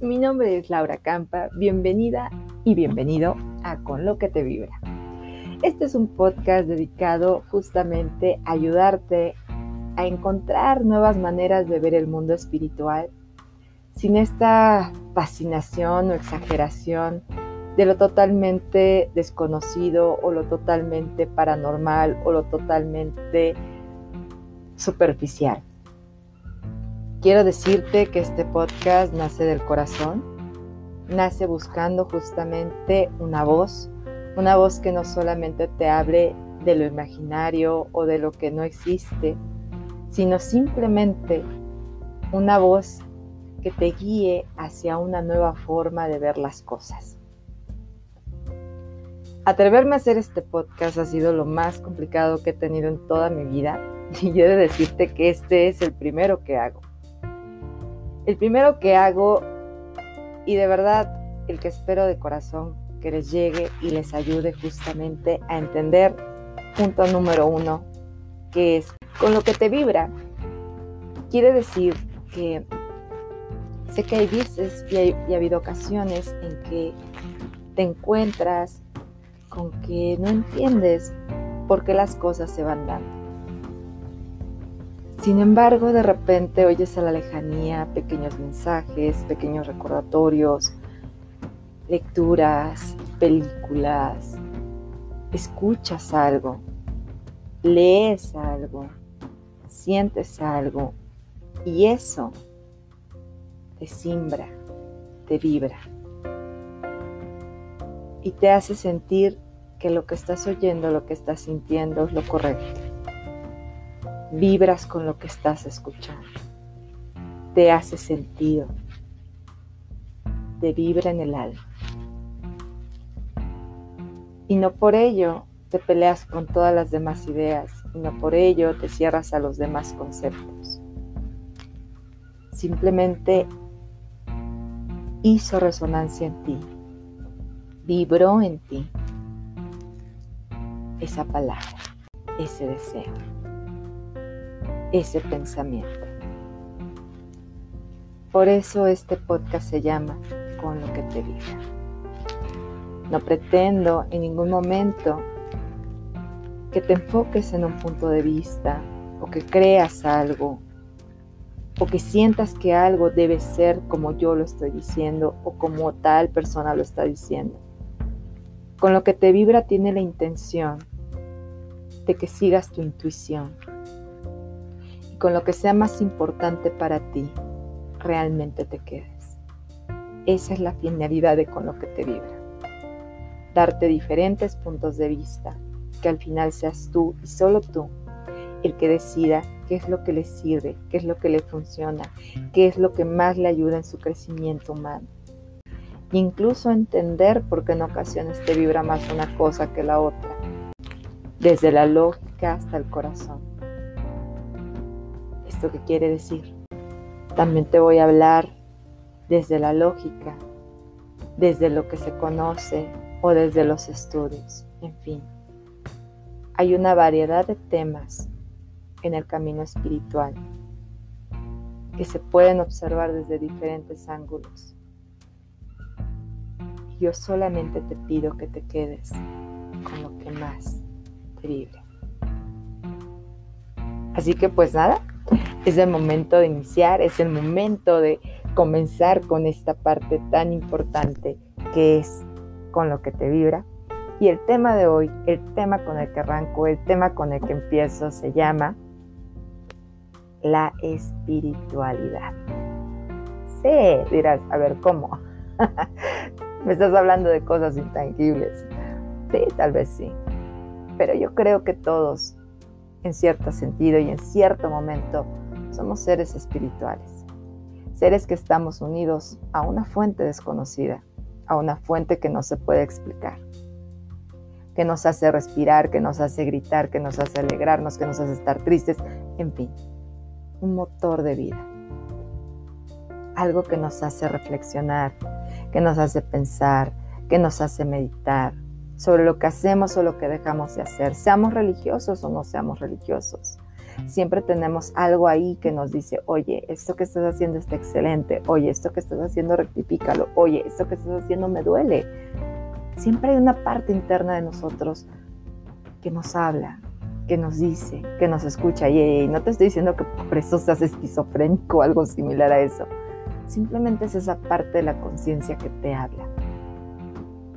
Mi nombre es Laura Campa, bienvenida y bienvenido a Con lo que te vibra. Este es un podcast dedicado justamente a ayudarte a encontrar nuevas maneras de ver el mundo espiritual sin esta fascinación o exageración de lo totalmente desconocido o lo totalmente paranormal o lo totalmente superficial. Quiero decirte que este podcast nace del corazón, nace buscando justamente una voz, una voz que no solamente te hable de lo imaginario o de lo que no existe, sino simplemente una voz que te guíe hacia una nueva forma de ver las cosas. Atreverme a hacer este podcast ha sido lo más complicado que he tenido en toda mi vida y yo he de decirte que este es el primero que hago el primero que hago y de verdad el que espero de corazón que les llegue y les ayude justamente a entender punto número uno, que es con lo que te vibra. Quiere decir que sé que hay veces y, y ha habido ocasiones en que te encuentras con que no entiendes por qué las cosas se van dando. Sin embargo, de repente oyes a la lejanía pequeños mensajes, pequeños recordatorios, lecturas, películas, escuchas algo, lees algo, sientes algo y eso te simbra, te vibra. Y te hace sentir que lo que estás oyendo, lo que estás sintiendo es lo correcto vibras con lo que estás escuchando. Te hace sentido. Te vibra en el alma. Y no por ello te peleas con todas las demás ideas no por ello te cierras a los demás conceptos. Simplemente hizo resonancia en ti, vibró en ti esa palabra, ese deseo ese pensamiento. Por eso este podcast se llama Con lo que te diga. No pretendo en ningún momento que te enfoques en un punto de vista o que creas algo o que sientas que algo debe ser como yo lo estoy diciendo o como tal persona lo está diciendo. Con lo que te vibra tiene la intención de que sigas tu intuición, con lo que sea más importante para ti, realmente te quedes. Esa es la finalidad de con lo que te vibra. Darte diferentes puntos de vista, que al final seas tú y solo tú el que decida qué es lo que le sirve, qué es lo que le funciona, qué es lo que más le ayuda en su crecimiento humano. Incluso entender por qué en ocasiones te vibra más una cosa que la otra, desde la lógica hasta el corazón. ¿Esto qué quiere decir? También te voy a hablar desde la lógica, desde lo que se conoce o desde los estudios, en fin. Hay una variedad de temas en el camino espiritual que se pueden observar desde diferentes ángulos. Yo solamente te pido que te quedes con lo que más te vibre. Así que pues nada, es el momento de iniciar, es el momento de comenzar con esta parte tan importante que es con lo que te vibra. Y el tema de hoy, el tema con el que arranco, el tema con el que empiezo se llama la espiritualidad. Sí, dirás, a ver, ¿cómo? Me estás hablando de cosas intangibles. Sí, tal vez sí. Pero yo creo que todos, en cierto sentido y en cierto momento, somos seres espirituales, seres que estamos unidos a una fuente desconocida, a una fuente que no se puede explicar, que nos hace respirar, que nos hace gritar, que nos hace alegrarnos, que nos hace estar tristes, en fin, un motor de vida. Algo que nos hace reflexionar, que nos hace pensar, que nos hace meditar sobre lo que hacemos o lo que dejamos de hacer, seamos religiosos o no seamos religiosos siempre tenemos algo ahí que nos dice, oye, esto que estás haciendo está excelente, oye, esto que estás haciendo rectifícalo, oye, esto que estás haciendo me duele. Siempre hay una parte interna de nosotros que nos habla, que nos dice, que nos escucha. Y, no te estoy diciendo que por eso seas esquizofrénico o algo similar a eso. Simplemente es esa parte de la conciencia que te habla.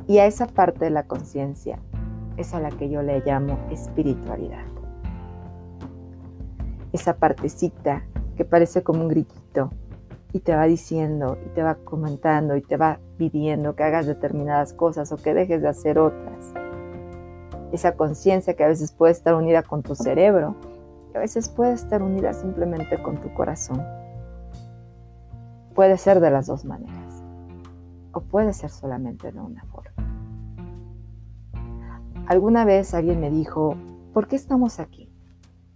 Y a esa parte de la conciencia es a la que yo le llamo espiritualidad. Esa partecita que parece como un grillito y te va diciendo y te va comentando y te va pidiendo que hagas determinadas cosas o que dejes de hacer otras esa conciencia que a veces puede estar unida con tu cerebro y a veces puede estar unida simplemente con tu corazón. Puede ser de las dos maneras o puede ser solamente de una forma. Alguna vez alguien me dijo, ¿por qué estamos aquí?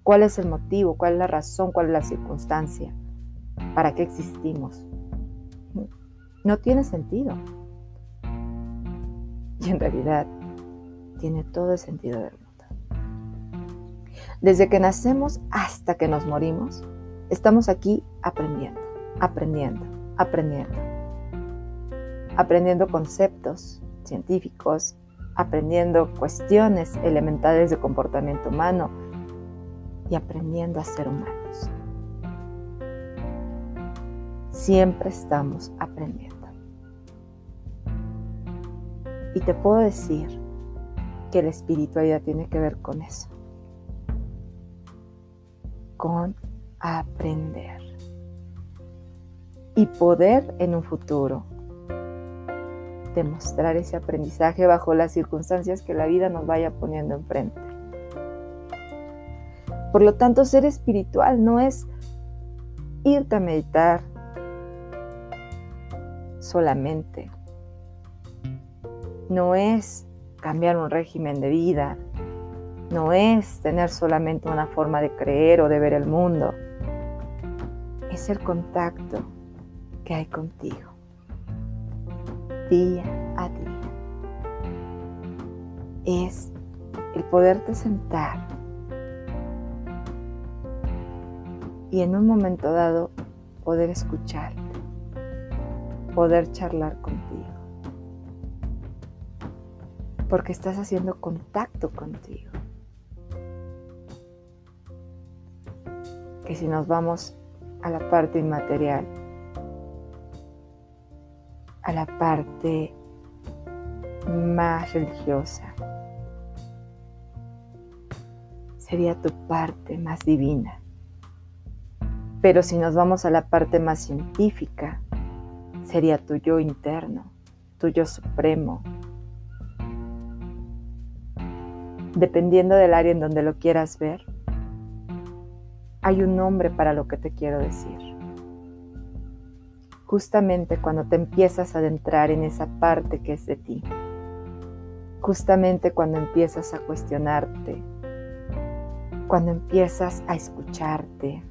¿Cuál es el motivo? ¿Cuál es la razón? ¿Cuál es la circunstancia? ¿Para qué existimos? No tiene sentido. Y en realidad tiene todo el sentido del mundo. Desde que nacemos hasta que nos morimos, estamos aquí aprendiendo, aprendiendo, aprendiendo. Aprendiendo conceptos científicos, aprendiendo cuestiones elementales de comportamiento humano y aprendiendo a ser humanos. Siempre estamos aprendiendo. Y te puedo decir que la espiritualidad tiene que ver con eso, con aprender y poder en un futuro demostrar ese aprendizaje bajo las circunstancias que la vida nos vaya poniendo enfrente. Por lo tanto, ser espiritual no es irte a meditar solamente. No es cambiar un régimen de vida, no es tener solamente una forma de creer o de ver el mundo, es el contacto que hay contigo, día a día. Es el poderte sentar y en un momento dado poder escucharte, poder charlar contigo porque estás haciendo contacto contigo. Que si nos vamos a la parte inmaterial, a la parte más religiosa, sería tu parte más divina. Pero si nos vamos a la parte más científica, sería tu yo interno, tu yo supremo, dependiendo del área en donde lo quieras ver, hay un nombre para lo que te quiero decir. Justamente cuando te empiezas a adentrar en esa parte que es de ti, justamente cuando empiezas a cuestionarte, cuando empiezas a escucharte,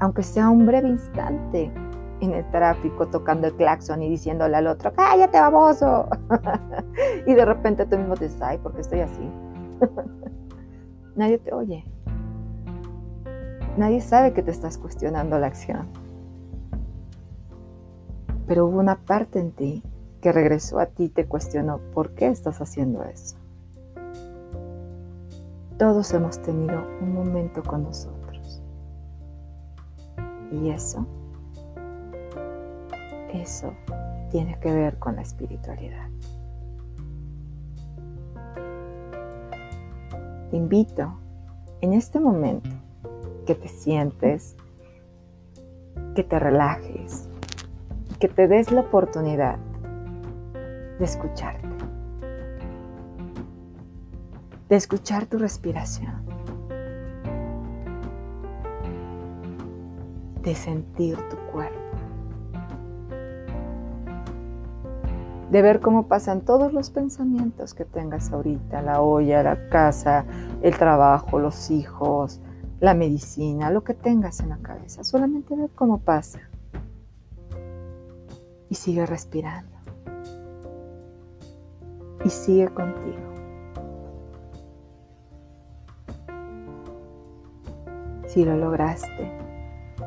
aunque sea un breve instante, en el tráfico tocando el claxon y diciéndole al otro, cállate baboso. y de repente tú mismo te dices, ay, ¿por qué estoy así? Nadie te oye. Nadie sabe que te estás cuestionando la acción. Pero hubo una parte en ti que regresó a ti y te cuestionó, ¿por qué estás haciendo eso? Todos hemos tenido un momento con nosotros. Y eso eso tiene que ver con la espiritualidad. Te invito en este momento que te sientes, que te relajes, que te des la oportunidad de escucharte, de escuchar tu respiración, de sentir tu cuerpo. de ver cómo pasan todos los pensamientos que tengas ahorita, la olla, la casa, el trabajo, los hijos, la medicina, lo que tengas en la cabeza. Solamente ver cómo pasa. Y sigue respirando. Y sigue contigo. Si lo lograste,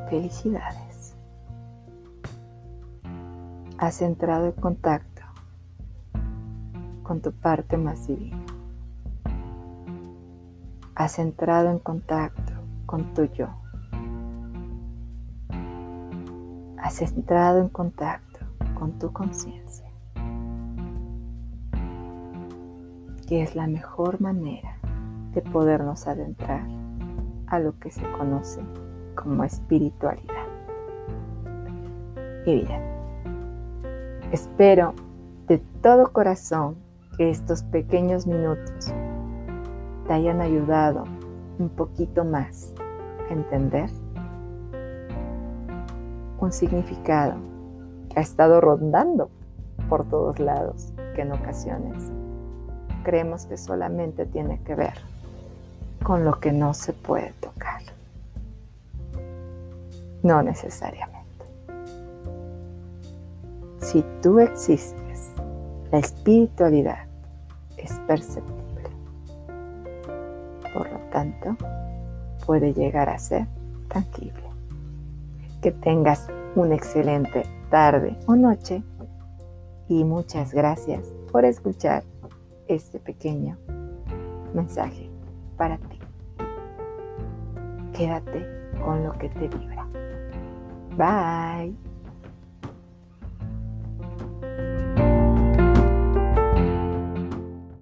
felicidades. Has entrado en contacto con tu parte más divina. Has entrado en contacto con tu yo. Has entrado en contacto con tu conciencia. Que es la mejor manera de podernos adentrar a lo que se conoce como espiritualidad. Y bien, espero de todo corazón que estos pequeños minutos te hayan ayudado un poquito más a entender un significado que ha estado rondando por todos lados, que en ocasiones creemos que solamente tiene que ver con lo que no se puede tocar. No necesariamente. Si tú existes, la espiritualidad es perceptible. Por lo tanto, puede llegar a ser tangible. Que tengas una excelente tarde o noche y muchas gracias por escuchar este pequeño mensaje para ti. Quédate con lo que te vibra. Bye.